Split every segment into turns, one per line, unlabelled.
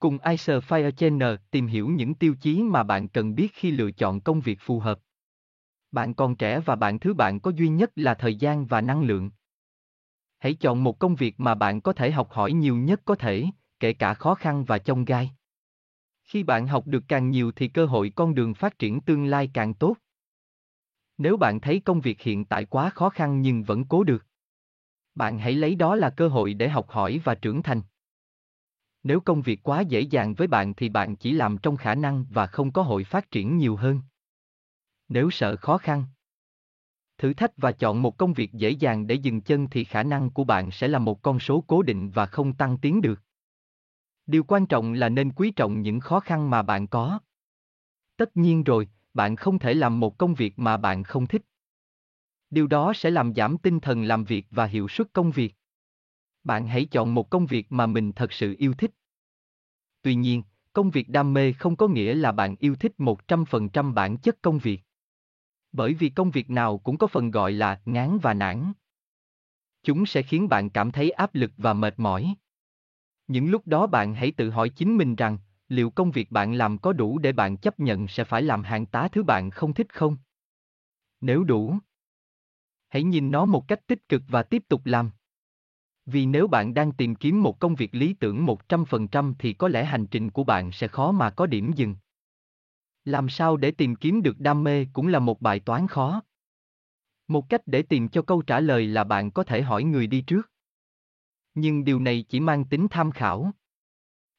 Cùng Icer Fire Channel tìm hiểu những tiêu chí mà bạn cần biết khi lựa chọn công việc phù hợp. Bạn còn trẻ và bạn thứ bạn có duy nhất là thời gian và năng lượng. Hãy chọn một công việc mà bạn có thể học hỏi nhiều nhất có thể, kể cả khó khăn và chông gai. Khi bạn học được càng nhiều thì cơ hội con đường phát triển tương lai càng tốt. Nếu bạn thấy công việc hiện tại quá khó khăn nhưng vẫn cố được, bạn hãy lấy đó là cơ hội để học hỏi và trưởng thành. Nếu công việc quá dễ dàng với bạn thì bạn chỉ làm trong khả năng và không có hội phát triển nhiều hơn. Nếu sợ khó khăn, thử thách và chọn một công việc dễ dàng để dừng chân thì khả năng của bạn sẽ là một con số cố định và không tăng tiến được. Điều quan trọng là nên quý trọng những khó khăn mà bạn có. Tất nhiên rồi, bạn không thể làm một công việc mà bạn không thích. Điều đó sẽ làm giảm tinh thần làm việc và hiệu suất công việc. Bạn hãy chọn một công việc mà mình thật sự yêu thích. Tuy nhiên, công việc đam mê không có nghĩa là bạn yêu thích 100% bản chất công việc. Bởi vì công việc nào cũng có phần gọi là ngán và nản. Chúng sẽ khiến bạn cảm thấy áp lực và mệt mỏi. Những lúc đó bạn hãy tự hỏi chính mình rằng, liệu công việc bạn làm có đủ để bạn chấp nhận sẽ phải làm hàng tá thứ bạn không thích không? Nếu đủ, hãy nhìn nó một cách tích cực và tiếp tục làm. Vì nếu bạn đang tìm kiếm một công việc lý tưởng 100% thì có lẽ hành trình của bạn sẽ khó mà có điểm dừng. Làm sao để tìm kiếm được đam mê cũng là một bài toán khó. Một cách để tìm cho câu trả lời là bạn có thể hỏi người đi trước. Nhưng điều này chỉ mang tính tham khảo.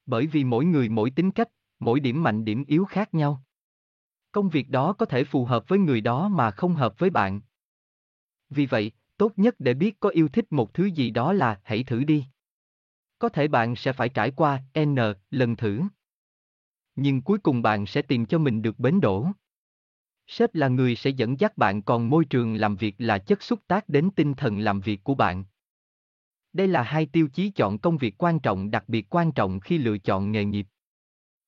Bởi vì mỗi người mỗi tính cách, mỗi điểm mạnh điểm yếu khác nhau. Công việc đó có thể phù hợp với người đó mà không hợp với bạn. Vì vậy, tốt nhất để biết có yêu thích một thứ gì đó là hãy thử đi. Có thể bạn sẽ phải trải qua N lần thử. Nhưng cuối cùng bạn sẽ tìm cho mình được bến đỗ. Sếp là người sẽ dẫn dắt bạn còn môi trường làm việc là chất xúc tác đến tinh thần làm việc của bạn. Đây là hai tiêu chí chọn công việc quan trọng đặc biệt quan trọng khi lựa chọn nghề nghiệp.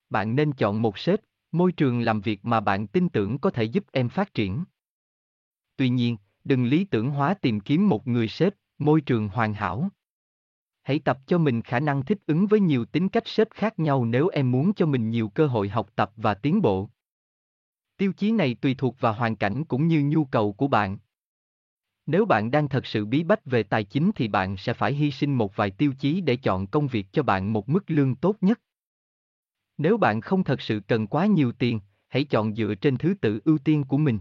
Bạn nên chọn một sếp, môi trường làm việc mà bạn tin tưởng có thể giúp em phát triển. Tuy nhiên, đừng lý tưởng hóa tìm kiếm một người sếp, môi trường hoàn hảo. Hãy tập cho mình khả năng thích ứng với nhiều tính cách sếp khác nhau nếu em muốn cho mình nhiều cơ hội học tập và tiến bộ. Tiêu chí này tùy thuộc vào hoàn cảnh cũng như nhu cầu của bạn. Nếu bạn đang thật sự bí bách về tài chính thì bạn sẽ phải hy sinh một vài tiêu chí để chọn công việc cho bạn một mức lương tốt nhất. Nếu bạn không thật sự cần quá nhiều tiền, hãy chọn dựa trên thứ tự ưu tiên của mình.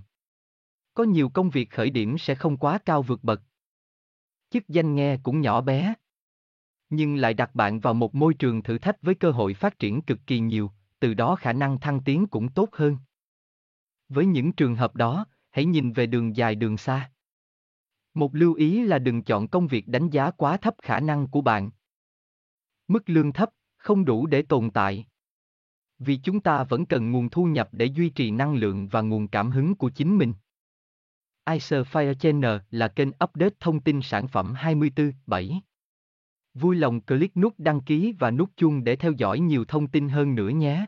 Có nhiều công việc khởi điểm sẽ không quá cao vượt bậc. Chức danh nghe cũng nhỏ bé. Nhưng lại đặt bạn vào một môi trường thử thách với cơ hội phát triển cực kỳ nhiều, từ đó khả năng thăng tiến cũng tốt hơn. Với những trường hợp đó, hãy nhìn về đường dài đường xa. Một lưu ý là đừng chọn công việc đánh giá quá thấp khả năng của bạn. Mức lương thấp, không đủ để tồn tại. Vì chúng ta vẫn cần nguồn thu nhập để duy trì năng lượng và nguồn cảm hứng của chính mình. Icer Fire Channel là kênh update thông tin sản phẩm 24/7. Vui lòng click nút đăng ký và nút chuông để theo dõi nhiều thông tin hơn nữa nhé.